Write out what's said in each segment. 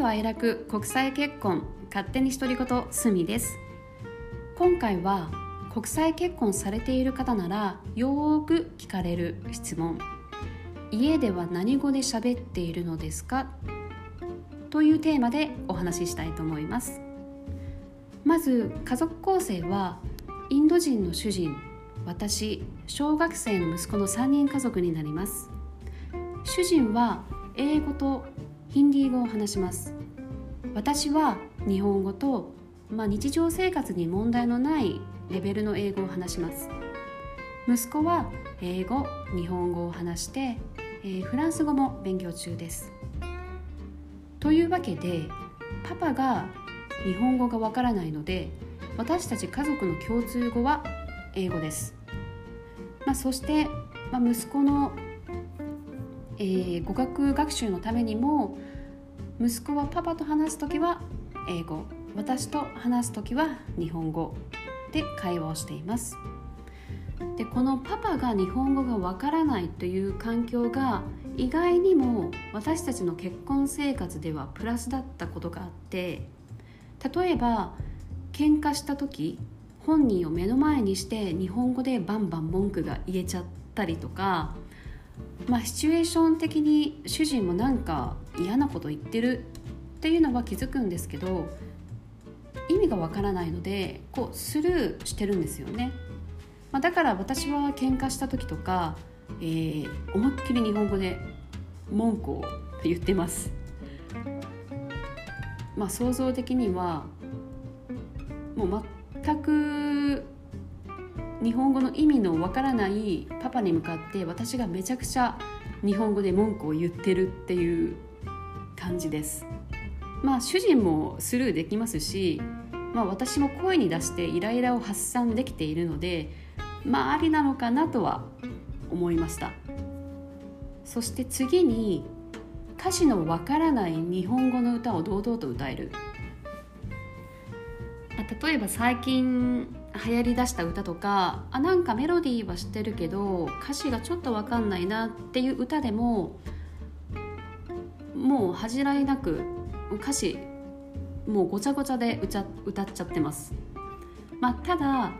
度哀楽国際結婚勝手に独り言すみです。今回は国際結婚されている方ならよーく聞かれる質問。家では何語で喋っているのですか？というテーマでお話ししたいと思います。まず家族構成はインド人の主人私小学生の息子の3人家族になります。主人は英語とヒンディー語を話します。私は日本語と、まあ、日常生活に問題のないレベルの英語を話します。息子は英語日本語を話して、えー、フランス語も勉強中です。というわけでパパが日本語がわからないので私たち家族の共通語は英語です、まあ、そして、まあ、息子の、えー、語学学習のためにも息子はパパと話す時は英語。私と話す時は日本語で会話をしています。でこのパパが日本語がわからないという環境が意外にも私たちの結婚生活ではプラスだったことがあって例えば喧嘩した時本人を目の前にして日本語でバンバン文句が言えちゃったりとかまあシチュエーション的に主人もなんか嫌なこと言ってるっていうのは気づくんですけど意味がわからないのでこうスルーしてるんですよね、まあ、だから私は喧嘩した時とか、えー、思いっきり日本語で文句を言ってます。まあ想像的にはもう全く日本語の意味のわからないパパに向かって私がめちゃくちゃ日本語で文句を言ってるっていう感じです。まあ主人もスルーできますし、まあ、私も声に出してイライラを発散できているのでまあありなのかなとは思いました。そして次に歌詞のわからない日本語の歌を堂々と歌える。例えば最近流行りだした歌とかあなんかメロディーは知ってるけど歌詞がちょっと分かんないなっていう歌でももう恥じらいなく歌詞もうごちゃごちゃで歌歌っちゃってます、まあ、ただ、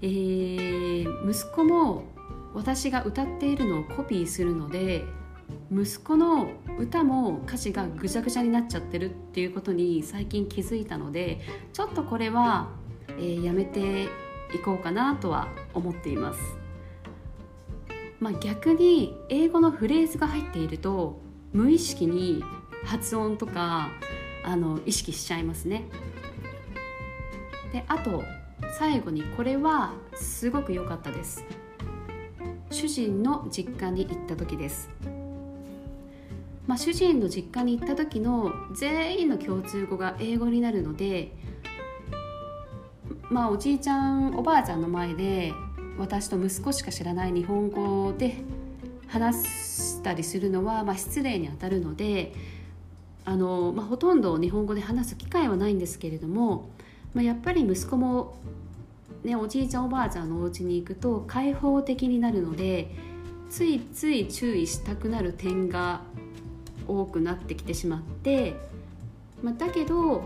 えー、息子も私が歌っているのをコピーするので息子の歌も歌詞がぐちゃぐちゃになっちゃってるっていうことに最近気づいたのでちょっとこれは、えー、やめていこうかなとは思っています。まあ、逆に英語のフレーズが入っていると無意識に発音とかあの意識しちゃいますね。であと最後にこれはすごく良かったです。主人の実家に行った時です。まあ、主人の実家に行った時の全員の共通語が英語になるので、まあ、おじいちゃんおばあちゃんの前で私と息子しか知らない日本語で話たりするのは、まあ、失礼にあたるのであの、まあ、ほとんど日本語で話す機会はないんですけれども、まあ、やっぱり息子も、ね、おじいちゃんおばあちゃんのお家に行くと開放的になるのでついつい注意したくなる点が多くなってきてしまって、まあ、だけど、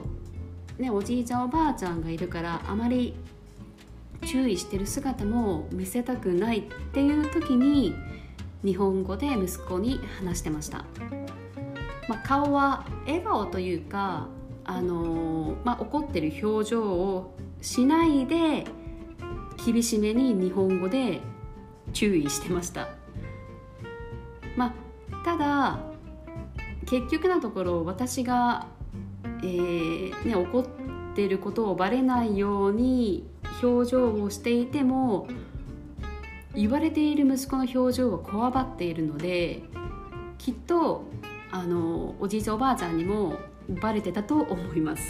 ね、おじいちゃんおばあちゃんがいるからあまり注意してる姿も見せたくないっていう時に日本語で息子に話してました、まあ、顔は笑顔というか、あの、まあ、怒ってる表情をしないで厳しめに日本語で注意してました。まあただ結局のところ私が、えーね、怒ってることをバレないように表情をしていても言われている息子の表情はこわばっているのできっとあのおじいちゃんおばあちゃんにもバレてたと思います。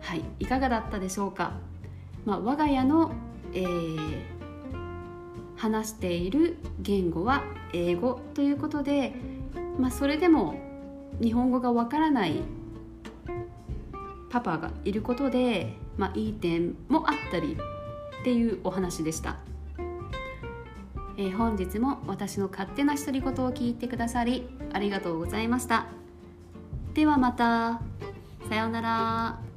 はいいかがだったでしょうか、まあ、我が家の、えー、話している言語は英語ということでまあ、それでも日本語がわからないパパがいることで、まあ、いい点もあったりっていうお話でした、えー、本日も私の勝手な独り言を聞いてくださりありがとうございました。ではまた。さようなら。